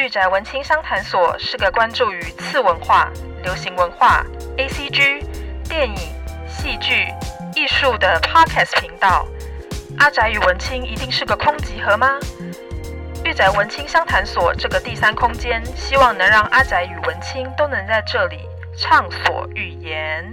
御宅文青商谈所是个关注于次文化、流行文化、ACG、电影、戏剧、艺术的 Podcast 频道。阿宅与文青一定是个空集合吗？御宅文青商谈所这个第三空间，希望能让阿宅与文青都能在这里畅所欲言。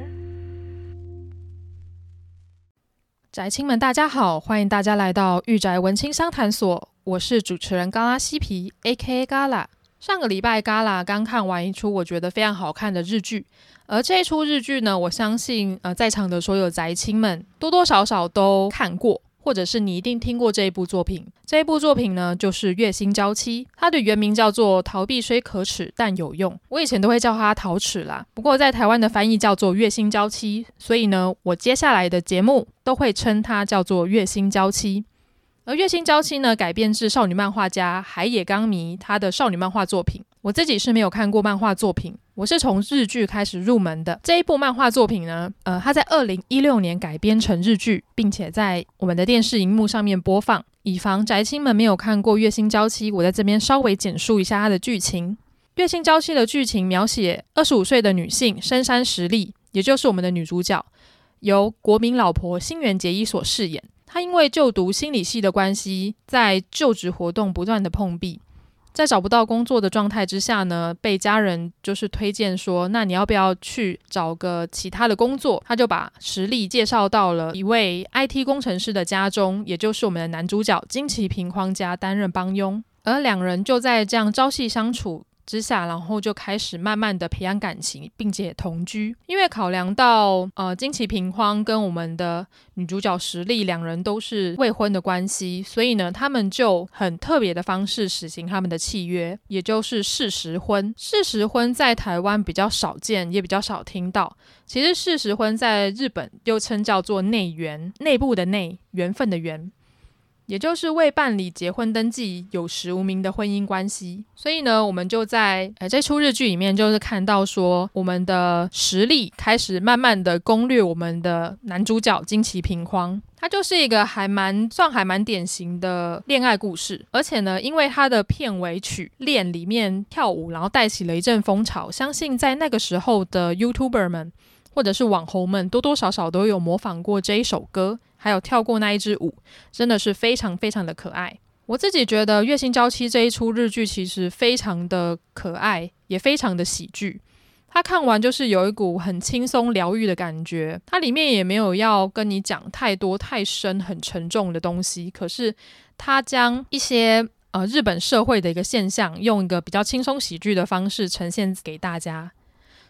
宅青们，大家好，欢迎大家来到御宅文青商谈所。我是主持人嘎拉西皮，A.K.A. 嘎拉。上个礼拜，嘎拉刚看完一出我觉得非常好看的日剧，而这一出日剧呢，我相信呃在场的所有宅青们多多少少都看过，或者是你一定听过这一部作品。这一部作品呢，就是《月薪娇妻》，它的原名叫做《逃避虽可耻但有用》，我以前都会叫它“逃耻”啦，不过在台湾的翻译叫做《月薪娇妻》，所以呢，我接下来的节目都会称它叫做《月薪娇妻》。而《月薪娇妻》呢，改编自少女漫画家海野刚弥她的少女漫画作品。我自己是没有看过漫画作品，我是从日剧开始入门的。这一部漫画作品呢，呃，它在二零一六年改编成日剧，并且在我们的电视荧幕上面播放。以防宅青们没有看过《月薪娇妻》，我在这边稍微简述一下它的剧情。《月薪娇妻》的剧情描写二十五岁的女性深山实力，也就是我们的女主角，由国民老婆新垣结衣所饰演。他因为就读心理系的关系，在就职活动不断的碰壁，在找不到工作的状态之下呢，被家人就是推荐说，那你要不要去找个其他的工作？他就把实力介绍到了一位 IT 工程师的家中，也就是我们的男主角金崎平匡家担任帮佣，而两人就在这样朝夕相处之下，然后就开始慢慢的培养感情，并且同居。因为考量到呃金崎平荒跟我们的女主角实力两人都是未婚的关系，所以呢，他们就很特别的方式实行他们的契约，也就是事实婚。事实婚在台湾比较少见，也比较少听到。其实事实婚在日本又称叫做内缘，内部的内，缘分的缘。也就是未办理结婚登记、有实无名的婚姻关系，所以呢，我们就在呃这出日剧里面，就是看到说，我们的实力开始慢慢的攻略我们的男主角金崎平匡，他就是一个还蛮算还蛮典型的恋爱故事，而且呢，因为他的片尾曲《恋》里面跳舞，然后带起了一阵风潮，相信在那个时候的 YouTuber 们或者是网红们多多少少都有模仿过这一首歌。还有跳过那一支舞，真的是非常非常的可爱。我自己觉得《月薪娇妻》这一出日剧其实非常的可爱，也非常的喜剧。它看完就是有一股很轻松疗愈的感觉。它里面也没有要跟你讲太多太深很沉重的东西，可是它将一些呃日本社会的一个现象，用一个比较轻松喜剧的方式呈现给大家。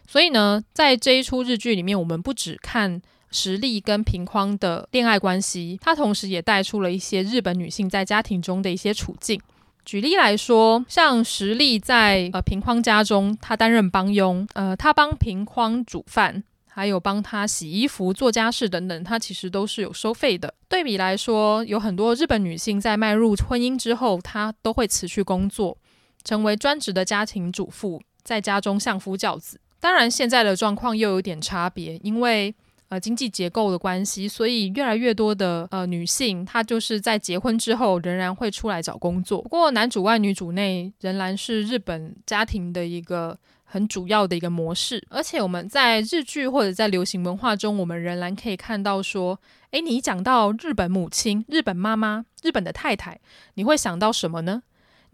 所以呢，在这一出日剧里面，我们不只看。实力跟平匡的恋爱关系，它同时也带出了一些日本女性在家庭中的一些处境。举例来说，像实力在呃平匡家中，她担任帮佣，呃，她帮平匡煮饭，还有帮他洗衣服、做家事等等，她其实都是有收费的。对比来说，有很多日本女性在迈入婚姻之后，她都会辞去工作，成为专职的家庭主妇，在家中相夫教子。当然，现在的状况又有点差别，因为呃，经济结构的关系，所以越来越多的呃女性，她就是在结婚之后仍然会出来找工作。不过男主外女主内仍然是日本家庭的一个很主要的一个模式。而且我们在日剧或者在流行文化中，我们仍然可以看到说，诶，你讲到日本母亲、日本妈妈、日本的太太，你会想到什么呢？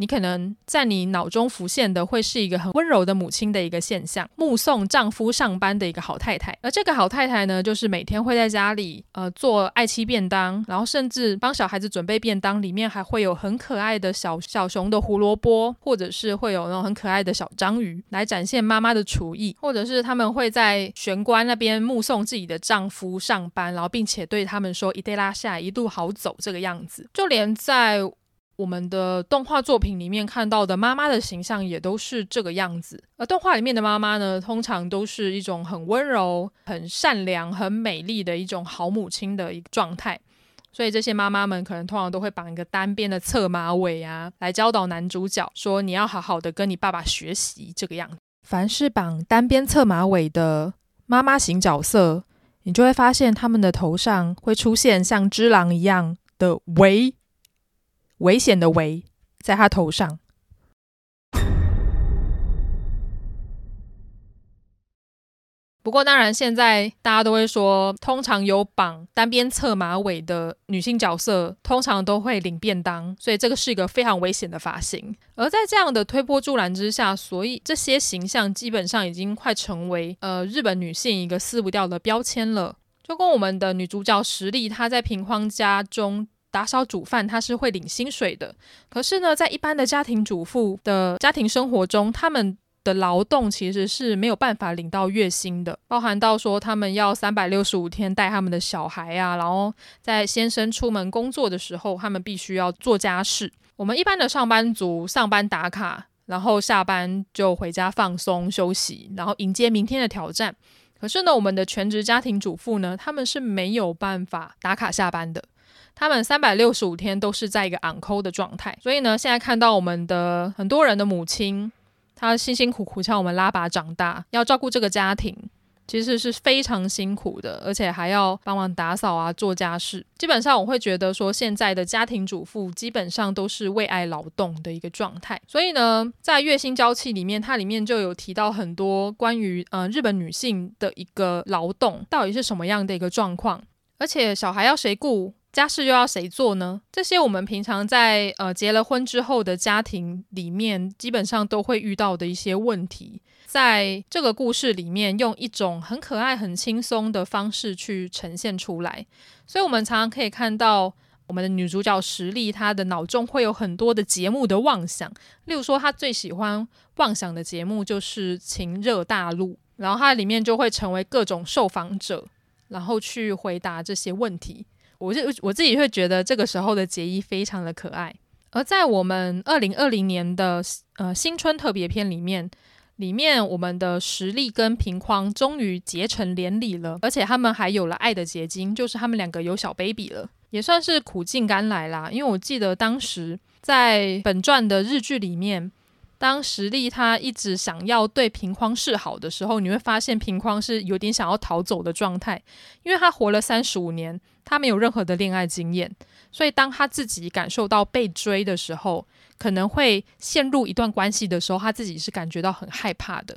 你可能在你脑中浮现的会是一个很温柔的母亲的一个现象，目送丈夫上班的一个好太太。而这个好太太呢，就是每天会在家里呃做爱妻便当，然后甚至帮小孩子准备便当，里面还会有很可爱的小小熊的胡萝卜，或者是会有那种很可爱的小章鱼来展现妈妈的厨艺，或者是他们会在玄关那边目送自己的丈夫上班，然后并且对他们说“いってらっしゃい”，一路好走这个样子。就连在 我们的动画作品里面看到的妈妈的形象也都是这个样子，而动画里面的妈妈呢，通常都是一种很温柔、很善良、很美丽的一种好母亲的一个状态。所以这些妈妈们可能通常都会绑一个单边的侧马尾啊，来教导男主角说：“你要好好的跟你爸爸学习。”这个样子。凡是绑单边侧马尾的妈妈型角色，你就会发现他们的头上会出现像只狼一样的围。危险的“危”在他头上。不过，当然，现在大家都会说，通常有绑单边侧马尾的女性角色，通常都会领便当，所以这个是一个非常危险的发型。而在这样的推波助澜之下，所以这些形象基本上已经快成为呃日本女性一个撕不掉的标签了。就跟我们的女主角实力，她在平荒家中打扫煮饭，他是会领薪水的。可是呢，在一般的家庭主妇的家庭生活中，他们的劳动其实是没有办法领到月薪的，包含到说他们要三百六十五天带他们的小孩啊，然后在先生出门工作的时候，他们必须要做家事。我们一般的上班族上班打卡，然后下班就回家放松休息，然后迎接明天的挑战。可是呢，我们的全职家庭主妇呢，他们是没有办法打卡下班的，他们三百六十五天都是在一个 on call 的状态。所以呢，现在看到我们的很多人的母亲。她辛辛苦苦将我们拉拔长大，要照顾这个家庭，其实是非常辛苦的，而且还要帮忙打扫啊、做家事。基本上，我会觉得说，现在的家庭主妇基本上都是为爱劳动的一个状态。所以呢，在《月薪娇妻》里面，它里面就有提到很多关于呃日本女性的一个劳动到底是什么样的一个状况，而且小孩要谁顾？家事又要谁做呢？这些我们平常在呃结了婚之后的家庭里面，基本上都会遇到的一些问题，在这个故事里面，用一种很可爱、很轻松的方式去呈现出来。所以，我们常常可以看到我们的女主角实力，她的脑中会有很多的节目的妄想。例如说，她最喜欢妄想的节目就是《情热大陆》，然后它里面就会成为各种受访者，然后去回答这些问题。我就我自己会觉得这个时候的结衣非常的可爱，而在我们二零二零年的呃新春特别篇里面，里面我们的实力跟平匡终于结成连理了，而且他们还有了爱的结晶，就是他们两个有小 baby 了，也算是苦尽甘来啦。因为我记得当时在本传的日剧里面。当实力他一直想要对平匡示好的时候，你会发现平匡是有点想要逃走的状态，因为他活了三十五年，他没有任何的恋爱经验，所以当他自己感受到被追的时候，可能会陷入一段关系的时候，他自己是感觉到很害怕的。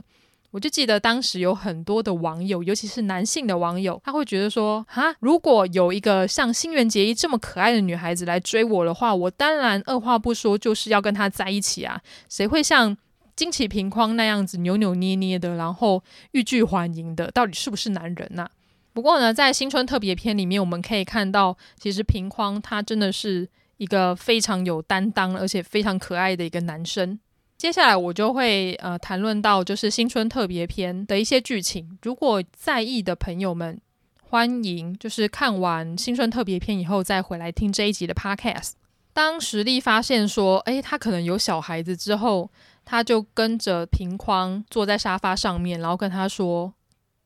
我就记得当时有很多的网友，尤其是男性的网友，他会觉得说：哈，如果有一个像新垣结衣这么可爱的女孩子来追我的话，我当然二话不说就是要跟她在一起啊！谁会像惊奇平匡那样子扭扭捏捏的，然后欲拒还迎的？到底是不是男人呐、啊？不过呢，在新春特别篇里面，我们可以看到，其实平匡他真的是一个非常有担当，而且非常可爱的一个男生。接下来我就会呃谈论到就是新春特别篇的一些剧情。如果在意的朋友们，欢迎就是看完新春特别篇以后再回来听这一集的 podcast。当实力发现说，诶，他可能有小孩子之后，他就跟着平匡坐在沙发上面，然后跟他说，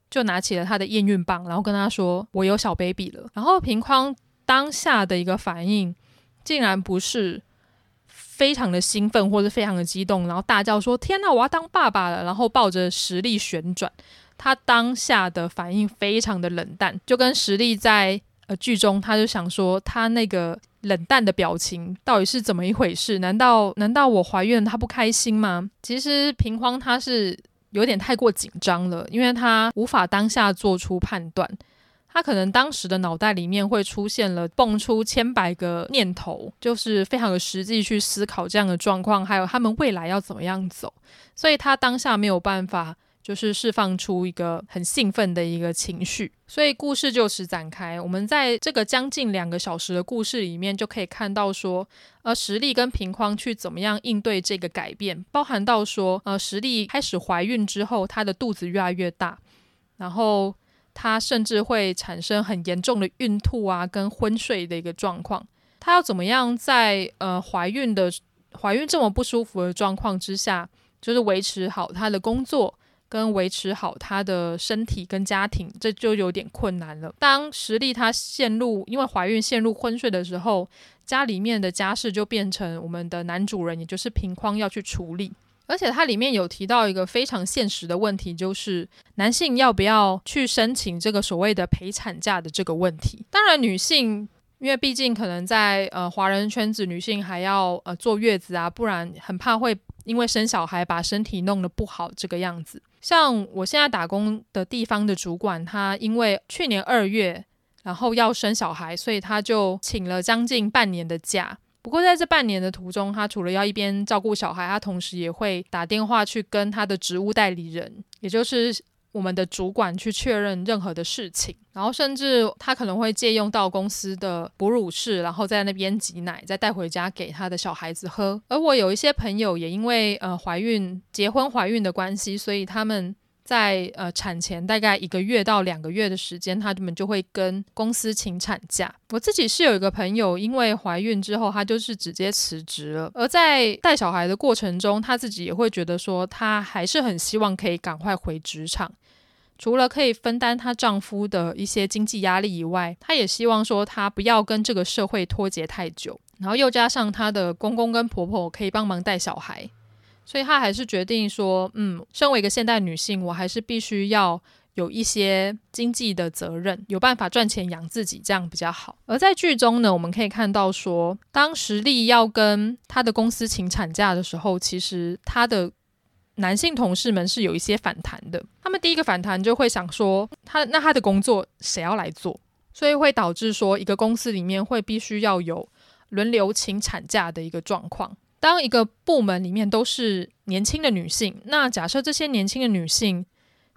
就拿起了他的验孕棒，然后跟他说，我有小 baby 了。然后平匡当下的一个反应，竟然不是。非常的兴奋或者非常的激动，然后大叫说：“天哪，我要当爸爸了！”然后抱着实力旋转。他当下的反应非常的冷淡，就跟实力在呃剧中，他就想说他那个冷淡的表情到底是怎么一回事？难道难道我怀孕他不开心吗？其实平匡他是有点太过紧张了，因为他无法当下做出判断。他可能当时的脑袋里面会出现了蹦出千百个念头，就是非常的实际去思考这样的状况，还有他们未来要怎么样走，所以他当下没有办法就是释放出一个很兴奋的一个情绪，所以故事就此展开。我们在这个将近两个小时的故事里面就可以看到说，呃，实力跟平框去怎么样应对这个改变，包含到说，呃，实力开始怀孕之后，她的肚子越来越大，然后。她甚至会产生很严重的孕吐啊，跟昏睡的一个状况。她要怎么样在呃怀孕的怀孕这么不舒服的状况之下，就是维持好她的工作，跟维持好她的身体跟家庭，这就有点困难了。当实力她陷入因为怀孕陷入昏睡的时候，家里面的家事就变成我们的男主人，也就是平匡要去处理。而且它里面有提到一个非常现实的问题，就是男性要不要去申请这个所谓的陪产假的这个问题。当然，女性因为毕竟可能在呃华人圈子，女性还要呃坐月子啊，不然很怕会因为生小孩把身体弄得不好这个样子。像我现在打工的地方的主管，他因为去年二月，然后要生小孩，所以他就请了将近半年的假。不过在这半年的途中，他除了要一边照顾小孩，他同时也会打电话去跟他的职务代理人，也就是我们的主管去确认任何的事情。然后甚至他可能会借用到公司的哺乳室，然后在那边挤奶，再带回家给他的小孩子喝。而我有一些朋友也因为呃怀孕、结婚怀孕的关系，所以他们。在呃产前大概一个月到两个月的时间，他们就会跟公司请产假。我自己是有一个朋友，因为怀孕之后，她就是直接辞职了。而在带小孩的过程中，她自己也会觉得说，她还是很希望可以赶快回职场。除了可以分担她丈夫的一些经济压力以外，她也希望说，她不要跟这个社会脱节太久。然后又加上她的公公跟婆婆可以帮忙带小孩。所以她还是决定说，嗯，身为一个现代女性，我还是必须要有一些经济的责任，有办法赚钱养自己，这样比较好。而在剧中呢，我们可以看到说，当时力要跟他的公司请产假的时候，其实他的男性同事们是有一些反弹的。他们第一个反弹就会想说，他那他的工作谁要来做？所以会导致说，一个公司里面会必须要有轮流请产假的一个状况。当一个部门里面都是年轻的女性，那假设这些年轻的女性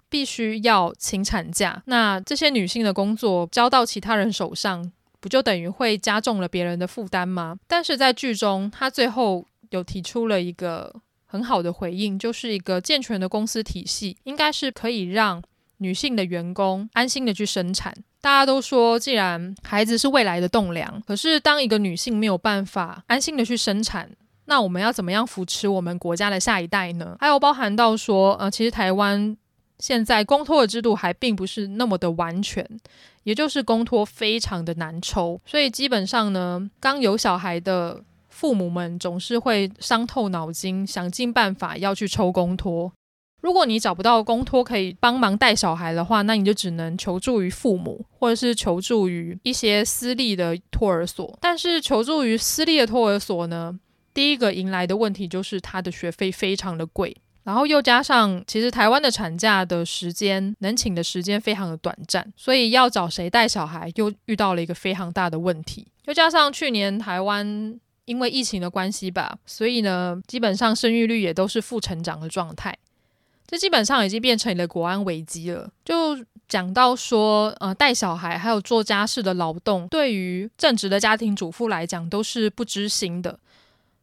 必须要请产假，那这些女性的工作交到其他人手上，不就等于会加重了别人的负担吗？但是在剧中，她最后有提出了一个很好的回应，就是一个健全的公司体系应该是可以让女性的员工安心的去生产。大家都说，既然孩子是未来的栋梁，可是当一个女性没有办法安心的去生产，那我们要怎么样扶持我们国家的下一代呢？还有包含到说，呃，其实台湾现在公托的制度还并不是那么的完全，也就是公托非常的难抽，所以基本上呢，刚有小孩的父母们总是会伤透脑筋，想尽办法要去抽公托。如果你找不到公托可以帮忙带小孩的话，那你就只能求助于父母，或者是求助于一些私立的托儿所。但是求助于私立的托儿所呢，第一个迎来的问题就是他的学费非常的贵，然后又加上其实台湾的产假的时间能请的时间非常的短暂，所以要找谁带小孩又遇到了一个非常大的问题。又加上去年台湾因为疫情的关系吧，所以呢基本上生育率也都是负成长的状态，这基本上已经变成了国安危机了。就讲到说，呃，带小孩还有做家事的劳动，对于正职的家庭主妇来讲都是不支薪的。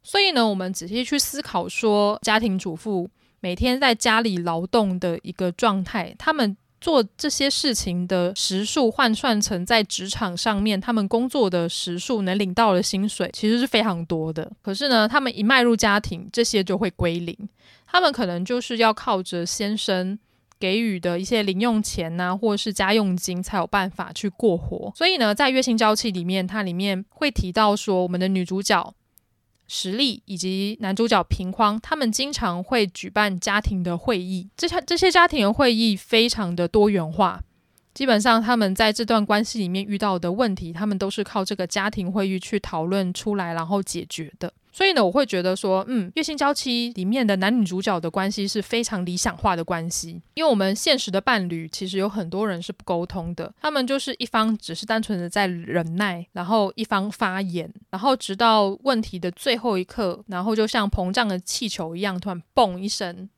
所以呢，我们仔细去思考说，家庭主妇每天在家里劳动的一个状态，他们做这些事情的时数换算成在职场上面他们工作的时数能领到的薪水，其实是非常多的。可是呢，他们一迈入家庭，这些就会归零。他们可能就是要靠着先生给予的一些零用钱呐、啊，或者是家用金，才有办法去过活。所以呢，在《月薪娇妻》里面，它里面会提到说，我们的女主角。实力以及男主角平匡，他们经常会举办家庭的会议。这些这些家庭的会议非常的多元化，基本上他们在这段关系里面遇到的问题，他们都是靠这个家庭会议去讨论出来，然后解决的。所以呢，我会觉得说，嗯，《月薪娇妻》里面的男女主角的关系是非常理想化的关系，因为我们现实的伴侣其实有很多人是不沟通的，他们就是一方只是单纯的在忍耐，然后一方发言，然后直到问题的最后一刻，然后就像膨胀的气球一样，突然嘣一声。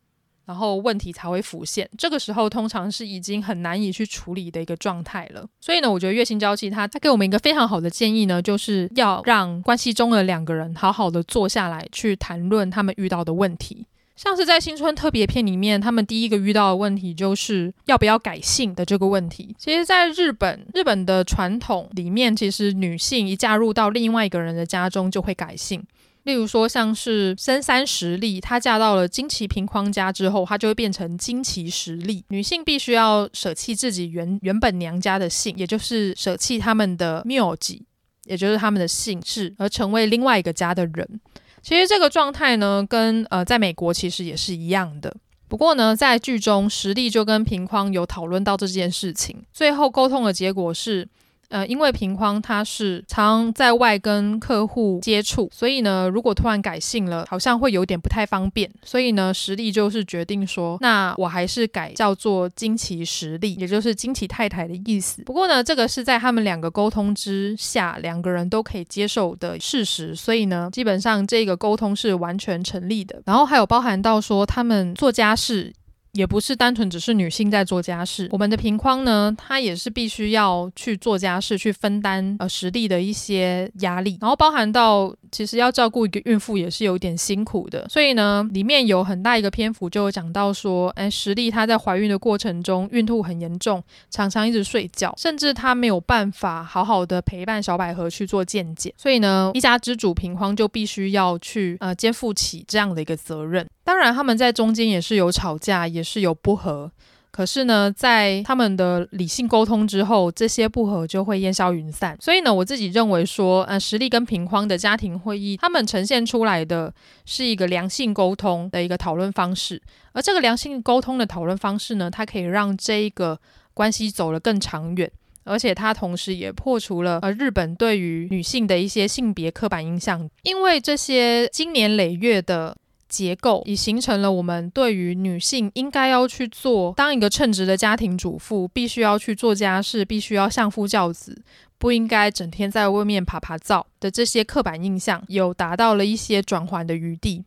然后问题才会浮现，这个时候通常是已经很难以去处理的一个状态了。所以呢，我觉得《月薪娇妻》它它给我们一个非常好的建议呢，就是要让关系中的两个人好好的坐下来去谈论他们遇到的问题。像是在新春特别篇里面，他们第一个遇到的问题就是要不要改姓的这个问题。其实，在日本，日本的传统里面，其实女性一嫁入到另外一个人的家中就会改姓。例如说，像是深山实力，她嫁到了金崎平匡家之后，她就会变成金崎实力。女性必须要舍弃自己原原本娘家的姓，也就是舍弃他们的名字，也就是他们的姓氏，而成为另外一个家的人。其实这个状态呢，跟呃在美国其实也是一样的。不过呢，在剧中实力就跟平匡有讨论到这件事情，最后沟通的结果是。呃，因为平匡他是常在外跟客户接触，所以呢，如果突然改姓了，好像会有点不太方便。所以呢，实力就是决定说，那我还是改叫做金奇实力，也就是金奇太太的意思。不过呢，这个是在他们两个沟通之下，两个人都可以接受的事实。所以呢，基本上这个沟通是完全成立的。然后还有包含到说，他们做家事。也不是单纯只是女性在做家事，我们的平匡呢，她也是必须要去做家事，去分担呃实力的一些压力，然后包含到其实要照顾一个孕妇也是有一点辛苦的，所以呢，里面有很大一个篇幅就讲到说，哎，实力她在怀孕的过程中孕吐很严重，常常一直睡觉，甚至她没有办法好好的陪伴小百合去做健检，所以呢，一家之主平匡就必须要去呃肩负起这样的一个责任。当然，他们在中间也是有吵架，也是有不和。可是呢，在他们的理性沟通之后，这些不和就会烟消云散。所以呢，我自己认为说，呃，实力跟平匡的家庭会议，他们呈现出来的是一个良性沟通的一个讨论方式。而这个良性沟通的讨论方式呢，它可以让这一个关系走得更长远，而且它同时也破除了呃日本对于女性的一些性别刻板印象，因为这些经年累月的。结构已形成了我们对于女性应该要去做当一个称职的家庭主妇，必须要去做家事，必须要相夫教子，不应该整天在外面爬爬灶的这些刻板印象，有达到了一些转圜的余地。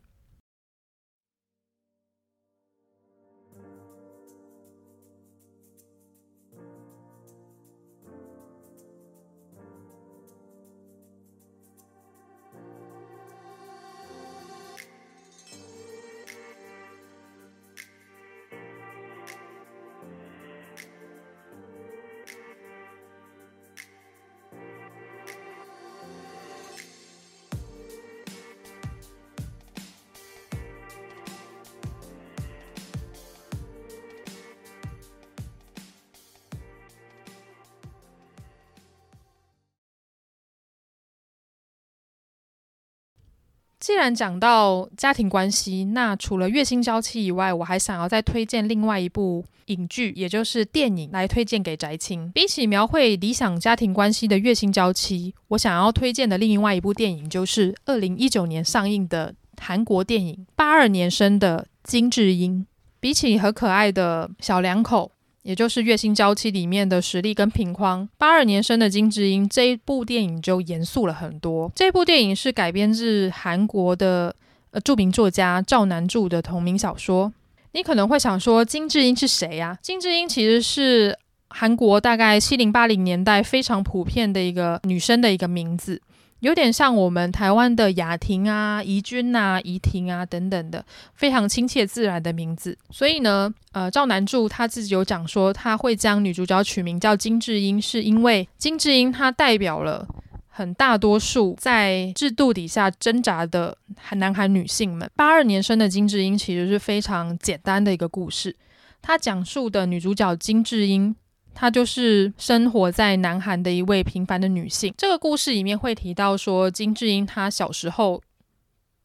既然讲到家庭关系，那除了《月薪娇妻》以外，我还想要再推荐另外一部影剧，也就是电影，来推荐给宅青。比起描绘理想家庭关系的《月薪娇妻》，我想要推荐的另外一部电影，就是二零一九年上映的韩国电影《八二年生的金智英》。比起和可爱的小两口。也就是《月薪娇妻》里面的实力跟平框，八二年生的金智英这一部电影就严肃了很多。这部电影是改编自韩国的呃著名作家赵南柱的同名小说。你可能会想说，金智英是谁呀、啊？金智英其实是韩国大概七零八零年代非常普遍的一个女生的一个名字。有点像我们台湾的雅婷啊、怡君啊、怡婷啊等等的，非常亲切自然的名字。所以呢，呃，赵南柱他自己有讲说，他会将女主角取名叫金智英，是因为金智英她代表了很大多数在制度底下挣扎的男孩女性们。八二年生的金智英其实是非常简单的一个故事，她讲述的女主角金智英。她就是生活在南韩的一位平凡的女性。这个故事里面会提到说，金智英她小时候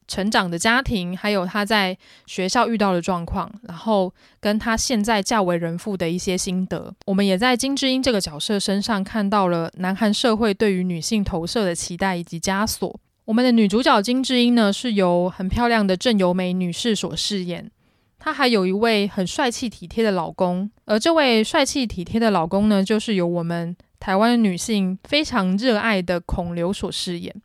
成长的家庭，还有她在学校遇到的状况，然后跟她现在嫁为人妇的一些心得。我们也在金智英这个角色身上看到了南韩社会对于女性投射的期待以及枷锁。我们的女主角金智英呢，是由很漂亮的郑由美女士所饰演。她还有一位很帅气体贴的老公，而这位帅气体贴的老公呢，就是由我们台湾女性非常热爱的孔刘所饰演。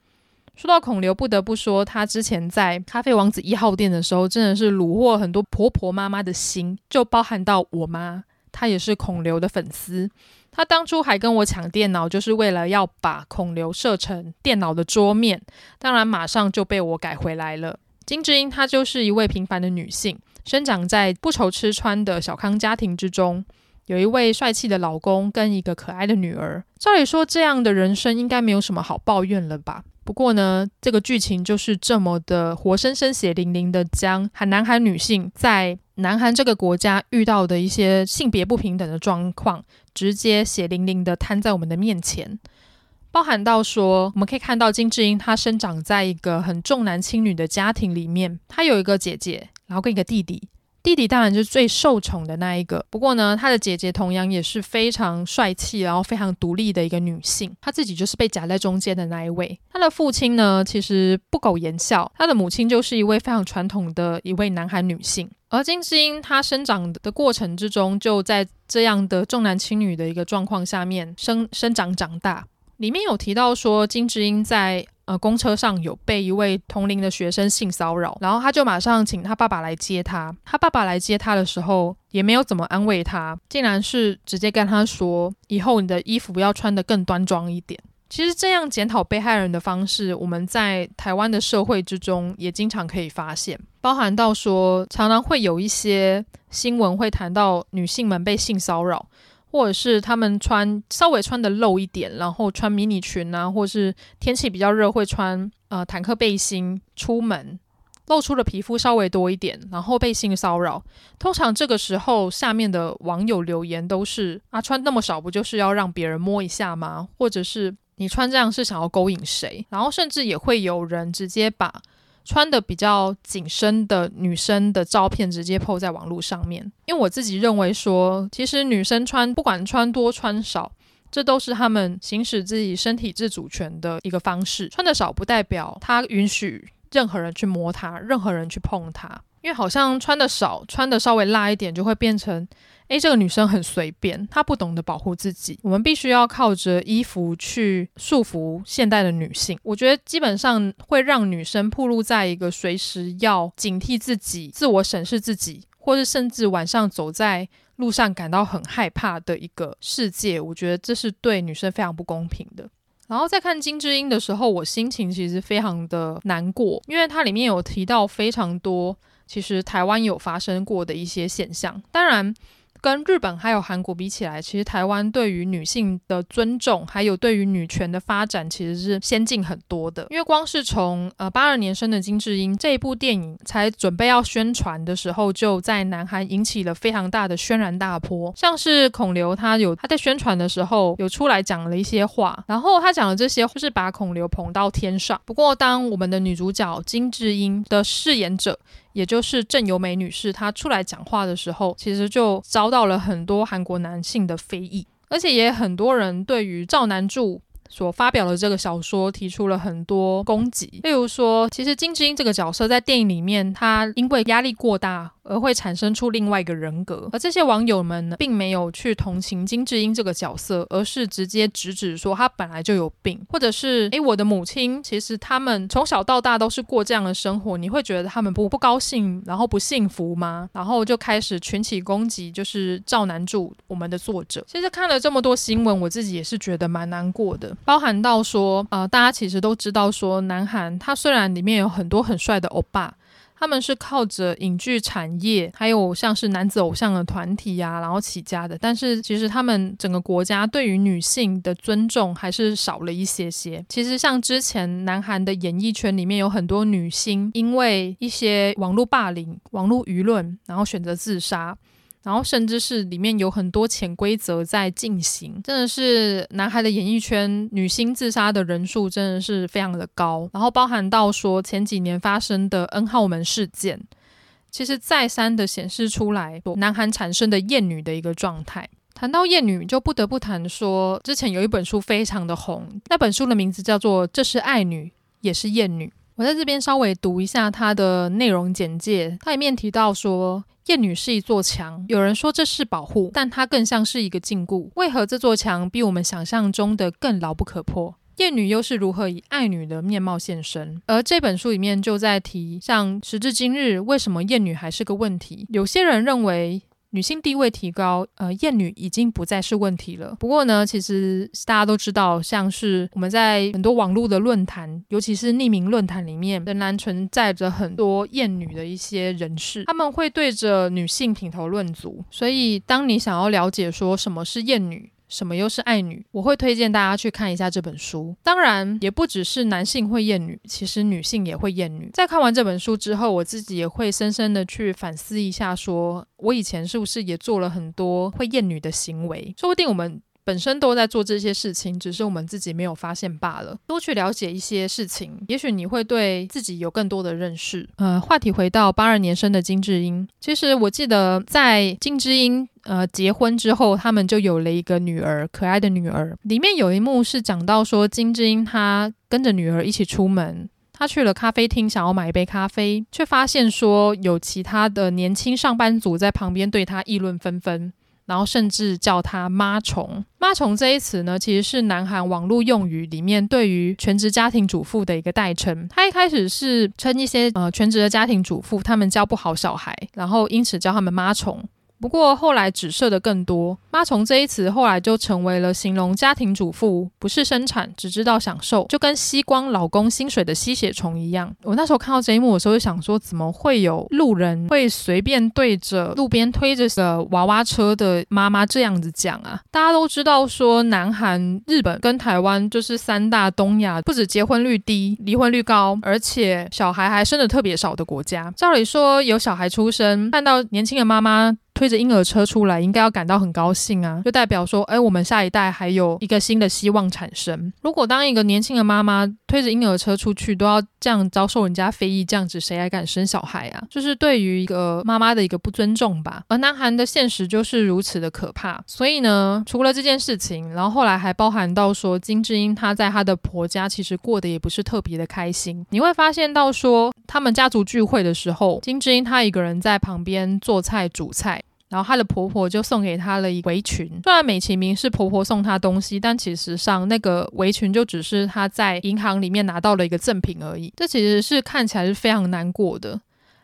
说到孔刘，不得不说，他之前在《咖啡王子一号店》的时候，真的是虏获很多婆婆妈妈的心，就包含到我妈，她也是孔刘的粉丝。她当初还跟我抢电脑，就是为了要把孔刘设成电脑的桌面，当然马上就被我改回来了。金智英她就是一位平凡的女性。生长在不愁吃穿的小康家庭之中，有一位帅气的老公跟一个可爱的女儿。照理说，这样的人生应该没有什么好抱怨了吧？不过呢，这个剧情就是这么的活生生、血淋淋的，将韩南韩女性在南韩这个国家遇到的一些性别不平等的状况，直接血淋淋的摊在我们的面前。包含到说，我们可以看到金智英她生长在一个很重男轻女的家庭里面，她有一个姐姐。然后跟一个弟弟，弟弟当然就是最受宠的那一个。不过呢，他的姐姐同样也是非常帅气，然后非常独立的一个女性。她自己就是被夹在中间的那一位。他的父亲呢，其实不苟言笑，他的母亲就是一位非常传统的一位南韩女性。而金智英她生长的过程之中，就在这样的重男轻女的一个状况下面生生长长大。里面有提到说，金智英在呃公车上有被一位同龄的学生性骚扰，然后他就马上请他爸爸来接他。他爸爸来接他的时候，也没有怎么安慰他，竟然是直接跟他说：“以后你的衣服要穿得更端庄一点。”其实这样检讨被害人的方式，我们在台湾的社会之中也经常可以发现，包含到说常常会有一些新闻会谈到女性们被性骚扰，或者是她们穿稍微穿的露一点，然后穿迷你裙啊，或是天气比较热会穿呃坦克背心出门，露出的皮肤稍微多一点，然后被性骚扰。通常这个时候下面的网友留言都是啊，穿那么少不就是要让别人摸一下吗？或者是。你穿这样是想要勾引谁？然后甚至也会有人直接把穿的比较紧身的女生的照片直接 po 在网络上面。因为我自己认为说，其实女生穿不管穿多穿少，这都是她们行使自己身体自主权的一个方式。穿的少不代表她允许任何人去摸她，任何人去碰她。因为好像穿的少，穿的稍微辣一点，就会变成。诶，这个女生很随便，她不懂得保护自己。我们必须要靠着衣服去束缚现代的女性。我觉得基本上会让女生暴露在一个随时要警惕自己、自我审视自己，或是甚至晚上走在路上感到很害怕的一个世界。我觉得这是对女生非常不公平的。然后在看金智英的时候，我心情其实非常的难过，因为它里面有提到非常多其实台湾有发生过的一些现象。当然。跟日本还有韩国比起来，其实台湾对于女性的尊重，还有对于女权的发展，其实是先进很多的。因为光是从呃八二年生的金智英这一部电影才准备要宣传的时候，就在南韩引起了非常大的轩然大波。像是孔刘他有他在宣传的时候有出来讲了一些话，然后他讲的这些就是把孔刘捧到天上。不过当我们的女主角金智英的饰演者。也就是郑由美女士，她出来讲话的时候，其实就遭到了很多韩国男性的非议，而且也很多人对于赵南柱所发表的这个小说提出了很多攻击。例如说，其实金智英这个角色在电影里面，她因为压力过大。而会产生出另外一个人格，而这些网友们呢，并没有去同情金智英这个角色，而是直接直指说她本来就有病，或者是诶，我的母亲其实他们从小到大都是过这样的生活，你会觉得他们不不高兴，然后不幸福吗？然后就开始群起攻击，就是赵南柱我们的作者。其实看了这么多新闻，我自己也是觉得蛮难过的，包含到说，呃，大家其实都知道说，南韩它虽然里面有很多很帅的欧巴。他们是靠着影剧产业，还有像是男子偶像的团体呀、然后起家的。但是其实他们整个国家对于女性的尊重还是少了一些些。其实像之前南韩的演艺圈里面有很多女星，因为一些网络霸凌、网络舆论，然后选择自杀。然后甚至是里面有很多潜规则在进行，真的是男孩的演艺圈女星自杀的人数真的是非常的高。然后包含到说前几年发生的 N 号门事件，其实再三的显示出来南韩产生的厌女的一个状态。谈到厌女，就不得不谈说之前有一本书非常的红，那本书的名字叫做《这是爱女，也是厌女》。我在这边稍微读一下它的内容简介，它里面提到说。厌女是一座墙，有人说这是保护，但它更像是一个禁锢。为何这座墙比我们想象中的更牢不可破？厌女又是如何以爱女的面貌现身？而这本书里面就在提，像时至今日，为什么厌女还是个问题？有些人认为。女性地位提高，呃，厌女已经不再是问题了。不过呢，其实大家都知道，像是我们在很多网络的论坛，尤其是匿名论坛里面，仍然存在着很多厌女的一些人士，他们会对着女性品头论足。所以，当你想要了解说什么是厌女，什么又是爱女？我会推荐大家去看一下这本书。当然，也不只是男性会厌女，其实女性也会厌女。在看完这本书之后，我自己也会深深的去反思一下说，我以前是不是也做了很多会厌女的行为？说不定我们本身都在做这些事情，只是我们自己没有发现罢了。多去了解一些事情，也许你会对自己有更多的认识。呃，话题回到八二年生的金智英，其实我记得在金智英呃结婚之后，他们就有了一个女儿，可爱的女儿。里面有一幕是讲到说，金智英她跟着女儿一起出门。她去了咖啡厅，想要买一杯咖啡，却发现说有其他的年轻上班族在旁边对她议论纷纷，然后甚至叫他“妈虫”。妈虫这一词呢，其实是南韩网络用语里面对于全职家庭主妇的一个代称。它一开始是称一些呃全职的家庭主妇，他们教不好小孩，然后因此叫他们“妈虫”。不过后来指涉的更多，妈虫这一词后来就成为了形容家庭主妇不是生产，只知道享受，就跟吸光老公薪水的吸血虫一样。我那时候看到这一幕的时候，就想说，怎么会有路人会随便对着路边推着的娃娃车的妈妈这样子讲啊？大家都知道说，南韩、日本跟台湾就是三大东亚不止结婚率低、离婚率高，而且小孩还生得特别少的国家。照理说，有小孩出生，看到年轻的妈妈。推着婴儿车出来，应该要感到很高兴啊，就代表说，哎，我们下一代还有一个新的希望产生。如果当一个年轻的妈妈推着婴儿车出去，都要这样遭受人家非议，这样子谁还敢生小孩啊？就是对于一个妈妈的一个不尊重吧。而南韩的现实就是如此的可怕。所以呢，除了这件事情，然后后来还包含到说，金智英她在她的婆家其实过得也不是特别的开心。你会发现到说，他们家族聚会的时候，金智英她一个人在旁边做菜煮菜。然后她的婆婆就送给她了一围裙，虽然美其名是婆婆送她东西，但其实上那个围裙就只是她在银行里面拿到了一个赠品而已。这其实是看起来是非常难过的。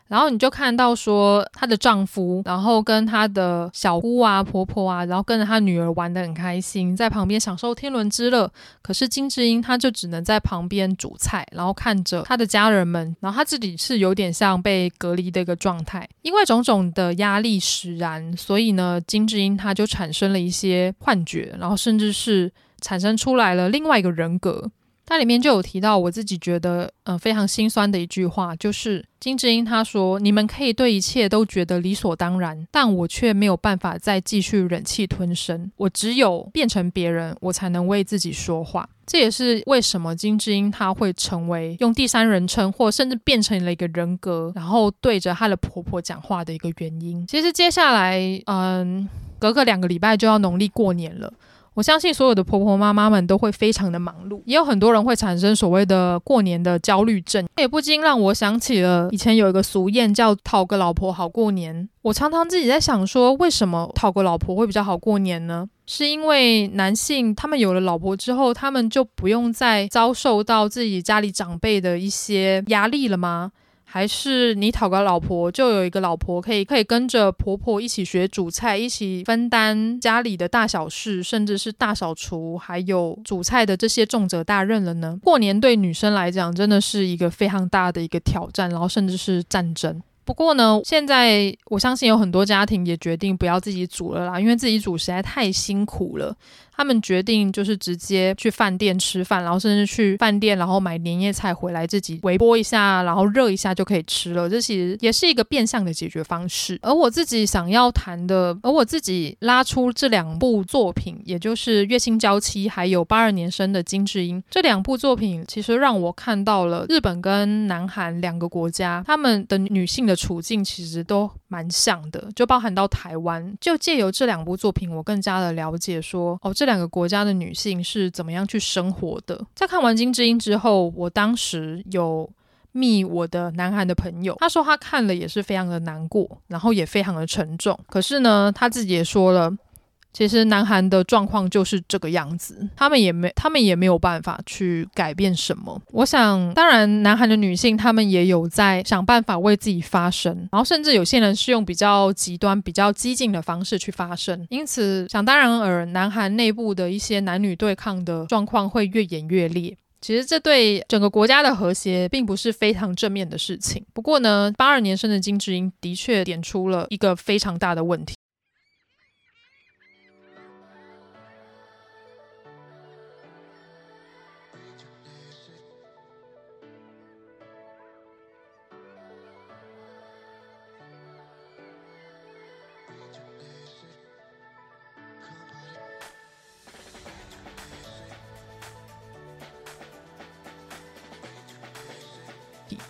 然后你就看到说，她的丈夫，然后跟她的小姑啊、婆婆啊，然后跟着她女儿玩得很开心，在旁边享受天伦之乐。可是金智英她就只能在旁边煮菜，然后看着她的家人们，然后她自己是有点像被隔离的一个状态。因为种种的压力使然，所以呢，金智英她就产生了一些幻觉，然后甚至是产生出来了另外一个人格。它里面就有提到，我自己觉得呃非常心酸的一句话，就是金智英她说：“你们可以对一切都觉得理所当然，但我却没有办法再继续忍气吞声。我只有变成别人，我才能为自己说话。”这也是为什么金智英她会成为用第三人称，或甚至变成了一个人格，然后对着她的婆婆讲话的一个原因。其实接下来，嗯，隔个两个礼拜就要农历过年了。我相信所有的婆婆妈妈们都会非常的忙碌，也有很多人会产生所谓的过年的焦虑症，也不禁让我想起了以前有一个俗谚叫“讨个老婆好过年”。我常常自己在想说，为什么讨个老婆会比较好过年呢？是因为男性他们有了老婆之后，他们就不用再遭受到自己家里长辈的一些压力了吗？还是你讨个老婆，就有一个老婆可以可以跟着婆婆一起学煮菜，一起分担家里的大小事，甚至是大扫除，还有煮菜的这些重责大任了呢？过年对女生来讲真的是一个非常大的一个挑战，然后甚至是战争。不过呢，现在我相信有很多家庭也决定不要自己煮了啦，因为自己煮实在太辛苦了。他们决定就是直接去饭店吃饭，然后甚至去饭店，然后买年夜菜回来自己微波一下，然后热一下就可以吃了。这其实也是一个变相的解决方式。而我自己想要谈的，而我自己拉出这两部作品，也就是《月薪娇妻》还有八二年生的金智英这两部作品，其实让我看到了日本跟南韩两个国家他们的女性的处境其实都蛮像的，就包含到台湾。就借由这两部作品，我更加的了解说，哦，这。这两个国家的女性是怎么样去生活的？在看完金智英之后，我当时有密我的南韩的朋友，他说他看了也是非常的难过，然后也非常的沉重。可是呢，他自己也说了。其实南韩的状况就是这个样子，他们也没，他们也没有办法去改变什么。我想，当然，南韩的女性她们也有在想办法为自己发声，然后甚至有些人是用比较极端、比较激进的方式去发声。因此，想当然尔，南韩内部的一些男女对抗的状况会越演越烈。其实这对整个国家的和谐并不是非常正面的事情。不过呢，八二年生的金智英的确点出了一个非常大的问题。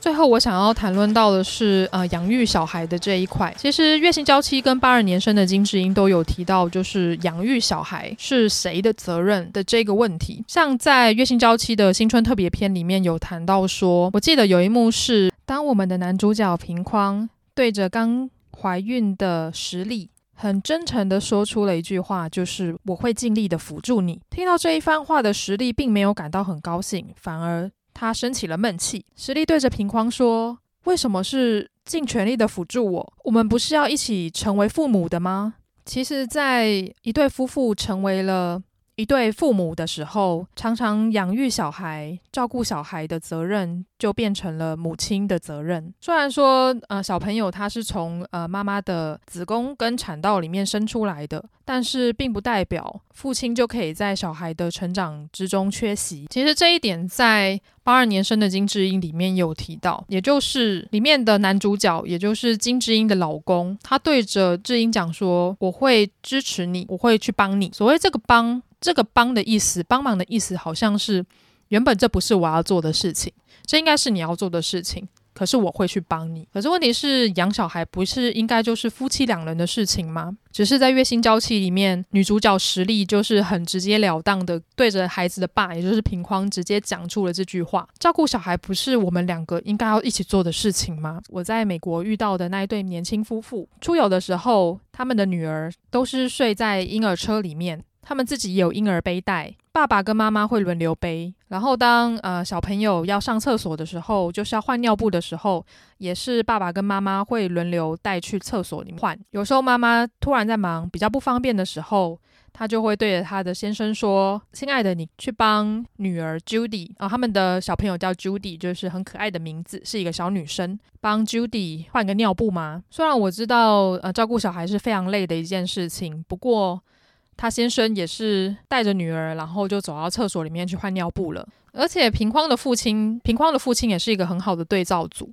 最后，我想要谈论到的是，呃，养育小孩的这一块。其实，月薪娇妻跟八二年生的金智英都有提到，就是养育小孩是谁的责任的这个问题。像在月薪娇妻的新春特别篇里面有谈到说，我记得有一幕是，当我们的男主角平匡对着刚怀孕的时力，很真诚地说出了一句话，就是“我会尽力的辅助你”。听到这一番话的时力，并没有感到很高兴，反而。他生起了闷气，实力对着平框说：“为什么是尽全力的辅助我？我们不是要一起成为父母的吗？”其实，在一对夫妇成为了一对父母的时候，常常养育小孩、照顾小孩的责任就变成了母亲的责任。虽然说，呃，小朋友他是从呃妈妈的子宫跟产道里面生出来的，但是并不代表父亲就可以在小孩的成长之中缺席。其实这一点在八二年生的金智英里面有提到，也就是里面的男主角，也就是金智英的老公，他对着智英讲说：“我会支持你，我会去帮你。”所谓这个帮，这个帮的意思，帮忙的意思，好像是原本这不是我要做的事情。这应该是你要做的事情，可是我会去帮你。可是问题是，养小孩不是应该就是夫妻两人的事情吗？只是在《月薪娇妻》里面，女主角实力就是很直截了当的对着孩子的爸，也就是平匡，直接讲出了这句话：照顾小孩不是我们两个应该要一起做的事情吗？我在美国遇到的那一对年轻夫妇，出游的时候，他们的女儿都是睡在婴儿车里面。他们自己有婴儿背带，爸爸跟妈妈会轮流背。然后当呃小朋友要上厕所的时候，就是要换尿布的时候，也是爸爸跟妈妈会轮流带去厕所里面换。有时候妈妈突然在忙，比较不方便的时候，她就会对着她的先生说：“亲爱的，你去帮女儿 Judy 啊，他们的小朋友叫 Judy，就是很可爱的名字，是一个小女生，帮 Judy 换个尿布吗？虽然我知道呃照顾小孩是非常累的一件事情，不过。”他先生也是带着女儿，然后就走到厕所里面去换尿布了。而且平匡的父亲，平匡的父亲也是一个很好的对照组。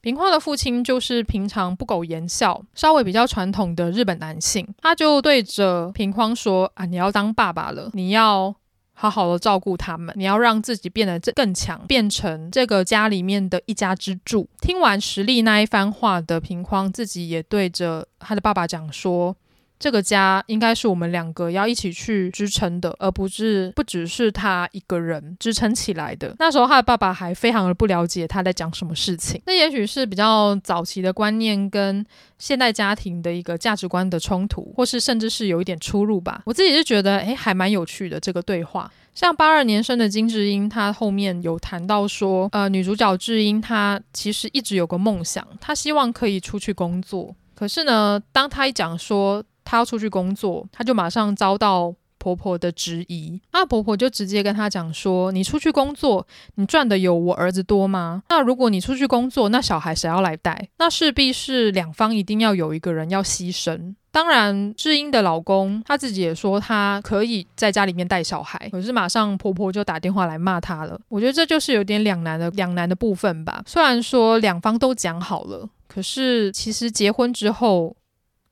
平匡的父亲就是平常不苟言笑、稍微比较传统的日本男性，他就对着平匡说：“啊，你要当爸爸了，你要好好的照顾他们，你要让自己变得更强，变成这个家里面的一家之主。”听完时力那一番话的平匡，自己也对着他的爸爸讲说。这个家应该是我们两个要一起去支撑的，而不是不只是他一个人支撑起来的。那时候他的爸爸还非常的不了解他在讲什么事情，那也许是比较早期的观念跟现代家庭的一个价值观的冲突，或是甚至是有一点出入吧。我自己是觉得，诶，还蛮有趣的这个对话。像八二年生的金智英，她后面有谈到说，呃，女主角智英她其实一直有个梦想，她希望可以出去工作。可是呢，当她一讲说，她要出去工作，她就马上遭到婆婆的质疑。那婆婆就直接跟她讲说：“你出去工作，你赚的有我儿子多吗？那如果你出去工作，那小孩谁要来带？那势必是两方一定要有一个人要牺牲。当然，智英的老公他自己也说他可以在家里面带小孩，可是马上婆婆就打电话来骂他了。我觉得这就是有点两难的两难的部分吧。虽然说两方都讲好了，可是其实结婚之后。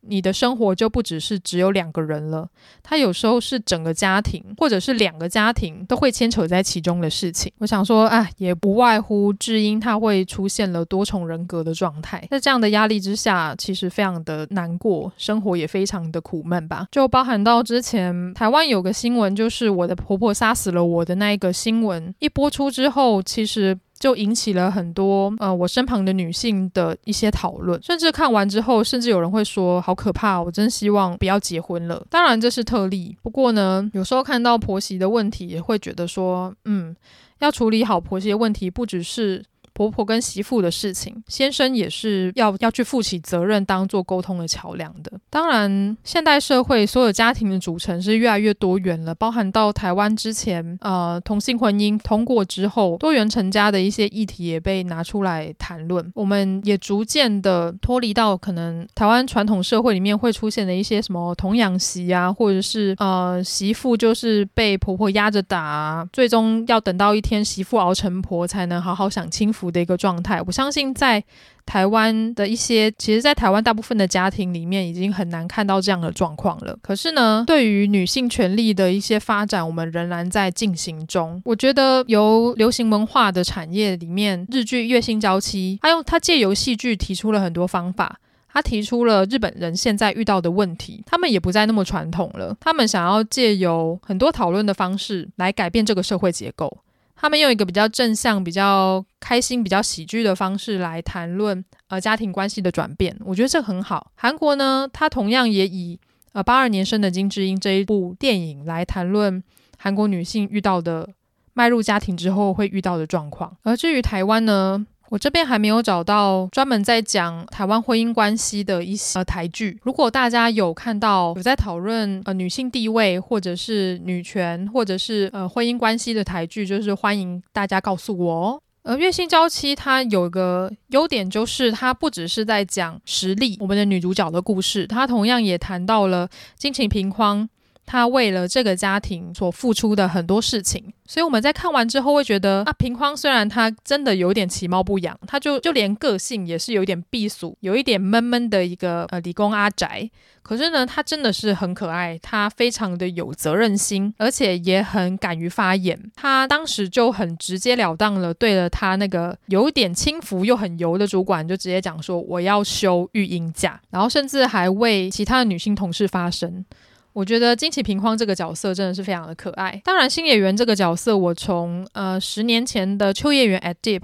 你的生活就不只是只有两个人了，他有时候是整个家庭，或者是两个家庭都会牵扯在其中的事情。我想说，啊，也不外乎智英他会出现了多重人格的状态，在这样的压力之下，其实非常的难过，生活也非常的苦闷吧。就包含到之前台湾有个新闻，就是我的婆婆杀死了我的那一个新闻一播出之后，其实。就引起了很多呃我身旁的女性的一些讨论，甚至看完之后，甚至有人会说好可怕，我真希望不要结婚了。当然这是特例，不过呢，有时候看到婆媳的问题，也会觉得说，嗯，要处理好婆媳的问题，不只是。婆婆跟媳妇的事情，先生也是要要去负起责任，当做沟通的桥梁的。当然，现代社会所有家庭的组成是越来越多元了，包含到台湾之前，呃，同性婚姻通过之后，多元成家的一些议题也被拿出来谈论。我们也逐渐的脱离到可能台湾传统社会里面会出现的一些什么童养媳啊，或者是呃媳妇就是被婆婆压着打，最终要等到一天媳妇熬成婆才能好好享清福。服的一个状态。我相信在台湾的一些，其实，在台湾大部分的家庭里面，已经很难看到这样的状况了。可是呢，对于女性权利的一些发展，我们仍然在进行中。我觉得由流行文化的产业里面，日剧《月薪娇妻》，他用他借由戏剧提出了很多方法。他提出了日本人现在遇到的问题，他们也不再那么传统了。他们想要借由很多讨论的方式来改变这个社会结构。他们用一个比较正向、比较开心、比较喜剧的方式来谈论呃家庭关系的转变。我觉得这很好。韩国呢，它同样也以呃八二年生的金智英这一部电影来谈论韩国女性遇到的迈入家庭之后会遇到的状况。而至于台湾呢？我这边还没有找到专门在讲台湾婚姻关系的一些、呃、台剧。如果大家有看到有在讨论呃女性地位或者是女权或者是呃婚姻关系的台剧，就是欢迎大家告诉我哦。呃，《月薪娇妻》它有个优点就是它不只是在讲实力，我们的女主角的故事，它同样也谈到了亲情贫框。他为了这个家庭所付出的很多事情，所以我们在看完之后会觉得啊，平匡虽然他真的有点其貌不扬，他就就连个性也是有一点避俗，有一点闷闷的一个呃理工阿宅，可是呢，他真的是很可爱，他非常的有责任心，而且也很敢于发言。他当时就很直截了当了，对了他那个有点轻浮又很油的主管，就直接讲说我要休育婴假，然后甚至还为其他的女性同事发声。我觉得金崎平匡这个角色真的是非常的可爱。当然，星野源这个角色，我从呃十年前的秋叶原 at Deep，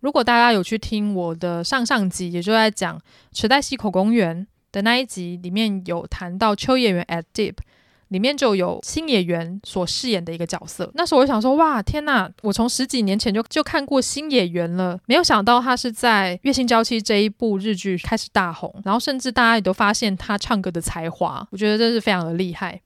如果大家有去听我的上上集，也就在讲池袋西口公园的那一集，里面有谈到秋叶原 at Deep。里面就有星野源所饰演的一个角色。那时候我想说，哇，天呐，我从十几年前就就看过星野源了，没有想到他是在《月薪娇妻》这一部日剧开始大红，然后甚至大家也都发现他唱歌的才华，我觉得真是非常的厉害，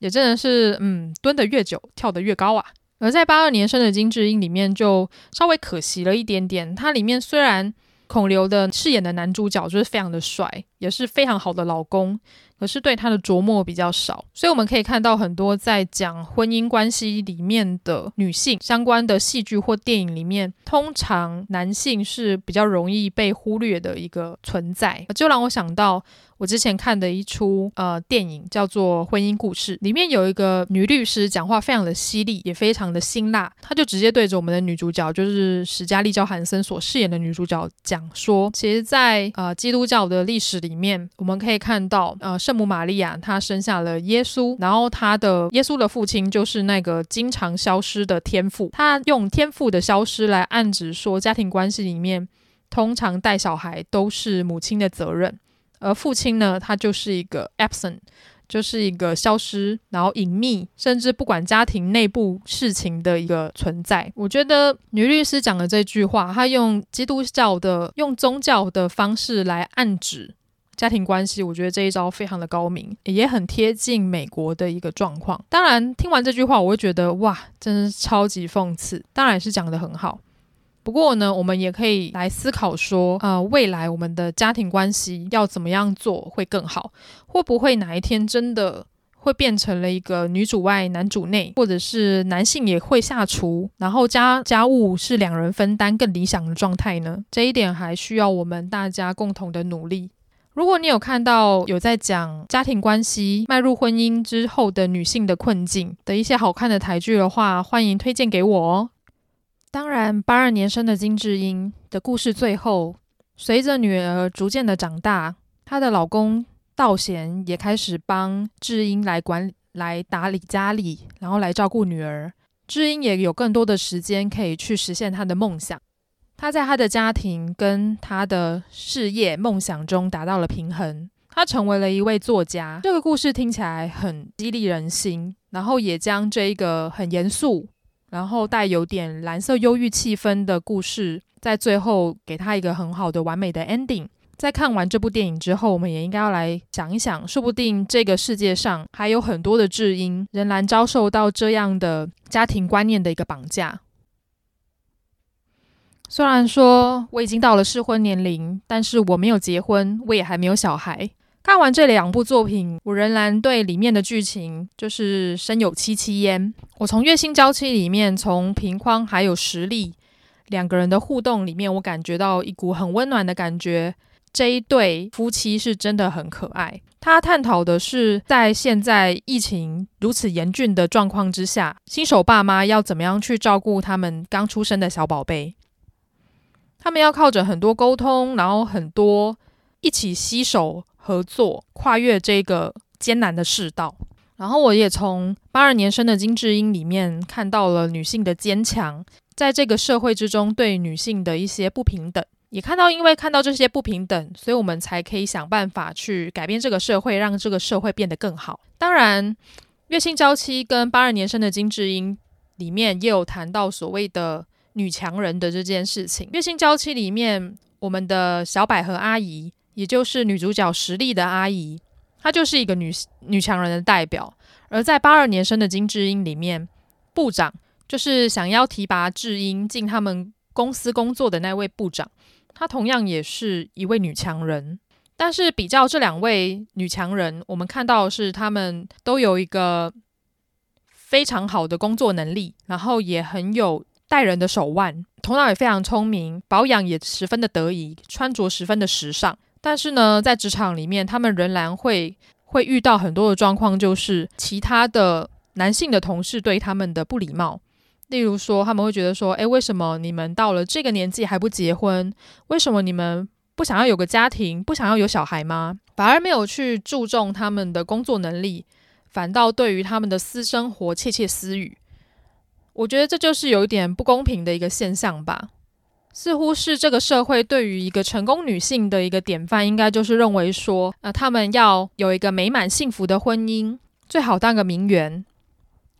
也真的是，嗯，蹲得越久，跳得越高啊。而在八二年生的金智英里面，就稍微可惜了一点点，它里面虽然孔刘的饰演的男主角就是非常的帅，也是非常好的老公。可是对他的琢磨比较少，所以我们可以看到很多在讲婚姻关系里面的女性相关的戏剧或电影里面，通常男性是比较容易被忽略的一个存在，就让我想到。我之前看的一出呃电影叫做《婚姻故事》，里面有一个女律师讲话非常的犀利，也非常的辛辣。她就直接对着我们的女主角，就是史嘉丽·乔韩森所饰演的女主角讲说：“其实在，呃基督教的历史里面，我们可以看到呃圣母玛利亚她生下了耶稣，然后她的耶稣的父亲就是那个经常消失的天父，她用天父的消失来暗指说，家庭关系里面通常带小孩都是母亲的责任。”而父亲呢，他就是一个 absent，就是一个消失，然后隐秘，甚至不管家庭内部事情的一个存在。我觉得女律师讲的这句话，她用基督教的、用宗教的方式来暗指家庭关系，我觉得这一招非常的高明，也很贴近美国的一个状况。当然，听完这句话，我会觉得哇，真是超级讽刺。当然是讲得很好。不过呢，我们也可以来思考说，呃，未来我们的家庭关系要怎么样做会更好？会不会哪一天真的会变成了一个女主外男主内，或者是男性也会下厨，然后家家务是两人分担更理想的状态呢？这一点还需要我们大家共同的努力。如果你有看到有在讲家庭关系迈入婚姻之后的女性的困境的一些好看的台剧的话，欢迎推荐给我哦。当然，八二年生的金智英的故事最后，随着女儿逐渐的长大，她的老公道贤也开始帮智英来管、来打理家里，然后来照顾女儿。智英也有更多的时间可以去实现她的梦想。她在她的家庭跟她的事业梦想中达到了平衡。她成为了一位作家。这个故事听起来很激励人心，然后也将这一个很严肃。然后带有点蓝色忧郁气氛的故事，在最后给他一个很好的完美的 ending。在看完这部电影之后，我们也应该要来想一想，说不定这个世界上还有很多的智英仍然遭受到这样的家庭观念的一个绑架。虽然说我已经到了适婚年龄，但是我没有结婚，我也还没有小孩。看完这两部作品，我仍然对里面的剧情就是深有戚戚焉。我从《月薪娇妻》里面，从平框还有实力两个人的互动里面，我感觉到一股很温暖的感觉。这一对夫妻是真的很可爱。他探讨的是，在现在疫情如此严峻的状况之下，新手爸妈要怎么样去照顾他们刚出生的小宝贝。他们要靠着很多沟通，然后很多一起携手合作，跨越这个艰难的世道。然后我也从八二年生的金智英里面看到了女性的坚强，在这个社会之中对女性的一些不平等。也看到，因为看到这些不平等，所以我们才可以想办法去改变这个社会，让这个社会变得更好。当然，《月薪娇妻》跟八二年生的金智英里面也有谈到所谓的女强人的这件事情。《月薪娇妻》里面，我们的小百合阿姨，也就是女主角实力的阿姨，她就是一个女女强人的代表。而在八二年生的金智英里面，部长就是想要提拔智英进他们公司工作的那位部长。她同样也是一位女强人，但是比较这两位女强人，我们看到是她们都有一个非常好的工作能力，然后也很有带人的手腕，头脑也非常聪明，保养也十分的得宜，穿着十分的时尚。但是呢，在职场里面，他们仍然会会遇到很多的状况，就是其他的男性的同事对他们的不礼貌。例如说，他们会觉得说：“诶，为什么你们到了这个年纪还不结婚？为什么你们不想要有个家庭，不想要有小孩吗？反而没有去注重他们的工作能力，反倒对于他们的私生活窃窃私语。我觉得这就是有一点不公平的一个现象吧。似乎是这个社会对于一个成功女性的一个典范，应该就是认为说，呃，她们要有一个美满幸福的婚姻，最好当个名媛，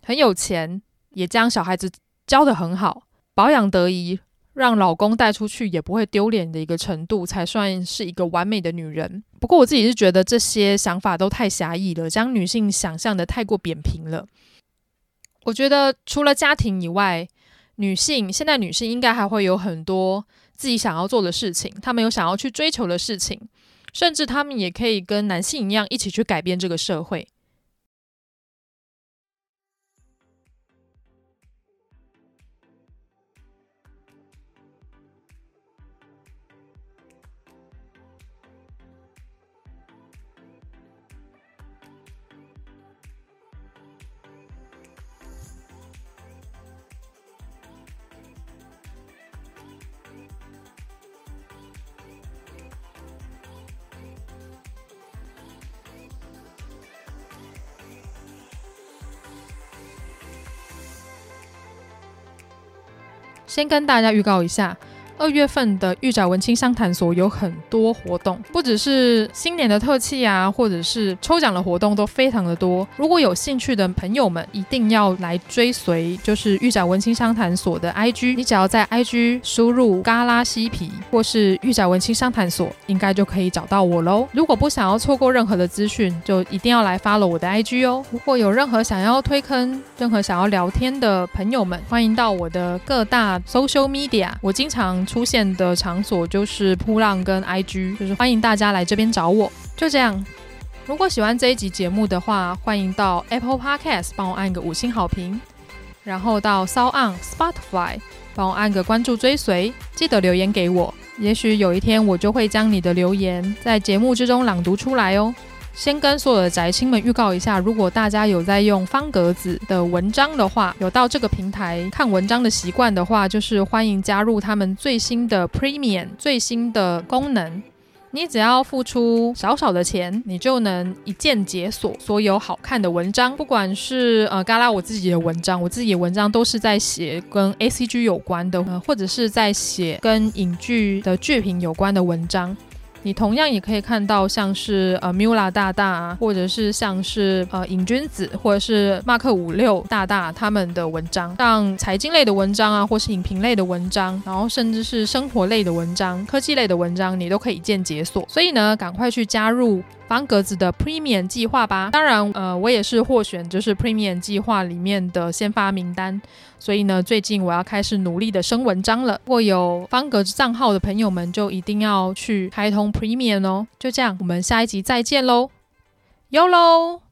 很有钱。”也将小孩子教得很好，保养得宜，让老公带出去也不会丢脸的一个程度，才算是一个完美的女人。不过我自己是觉得这些想法都太狭义了，将女性想象的太过扁平了。我觉得除了家庭以外，女性现在女性应该还会有很多自己想要做的事情，她们有想要去追求的事情，甚至她们也可以跟男性一样一起去改变这个社会。先跟大家预告一下。二月份的御宅文青商谈所有很多活动，不只是新年的特辑啊，或者是抽奖的活动都非常的多。如果有兴趣的朋友们，一定要来追随，就是御宅文青商谈所的 IG。你只要在 IG 输入“嘎拉西皮”或是“御宅文青商谈所”，应该就可以找到我喽。如果不想要错过任何的资讯，就一定要来 follow 我的 IG 哦。如果有任何想要推坑、任何想要聊天的朋友们，欢迎到我的各大 social media，我经常。出现的场所就是扑浪跟 IG，就是欢迎大家来这边找我。就这样，如果喜欢这一集节目的话，欢迎到 Apple Podcast 帮我按个五星好评，然后到骚岸 Spotify 帮我按个关注追随，记得留言给我，也许有一天我就会将你的留言在节目之中朗读出来哦。先跟所有的宅青们预告一下，如果大家有在用方格子的文章的话，有到这个平台看文章的习惯的话，就是欢迎加入他们最新的 Premium 最新的功能。你只要付出少少的钱，你就能一键解锁所有好看的文章，不管是呃嘎拉我自己的文章，我自己的文章都是在写跟 ACG 有关的，呃，或者是在写跟影剧的剧评有关的文章。你同样也可以看到，像是呃 Mula 大大，或者是像是呃瘾君子，或者是马克五六大大他们的文章，像财经类的文章啊，或是影评类的文章，然后甚至是生活类的文章、科技类的文章，你都可以一键解锁。所以呢，赶快去加入。方格子的 Premium 计划吧，当然，呃，我也是获选，就是 Premium 计划里面的先发名单，所以呢，最近我要开始努力的升文章了。如果有方格子账号的朋友们，就一定要去开通 Premium 哦。就这样，我们下一集再见喽，哟喽。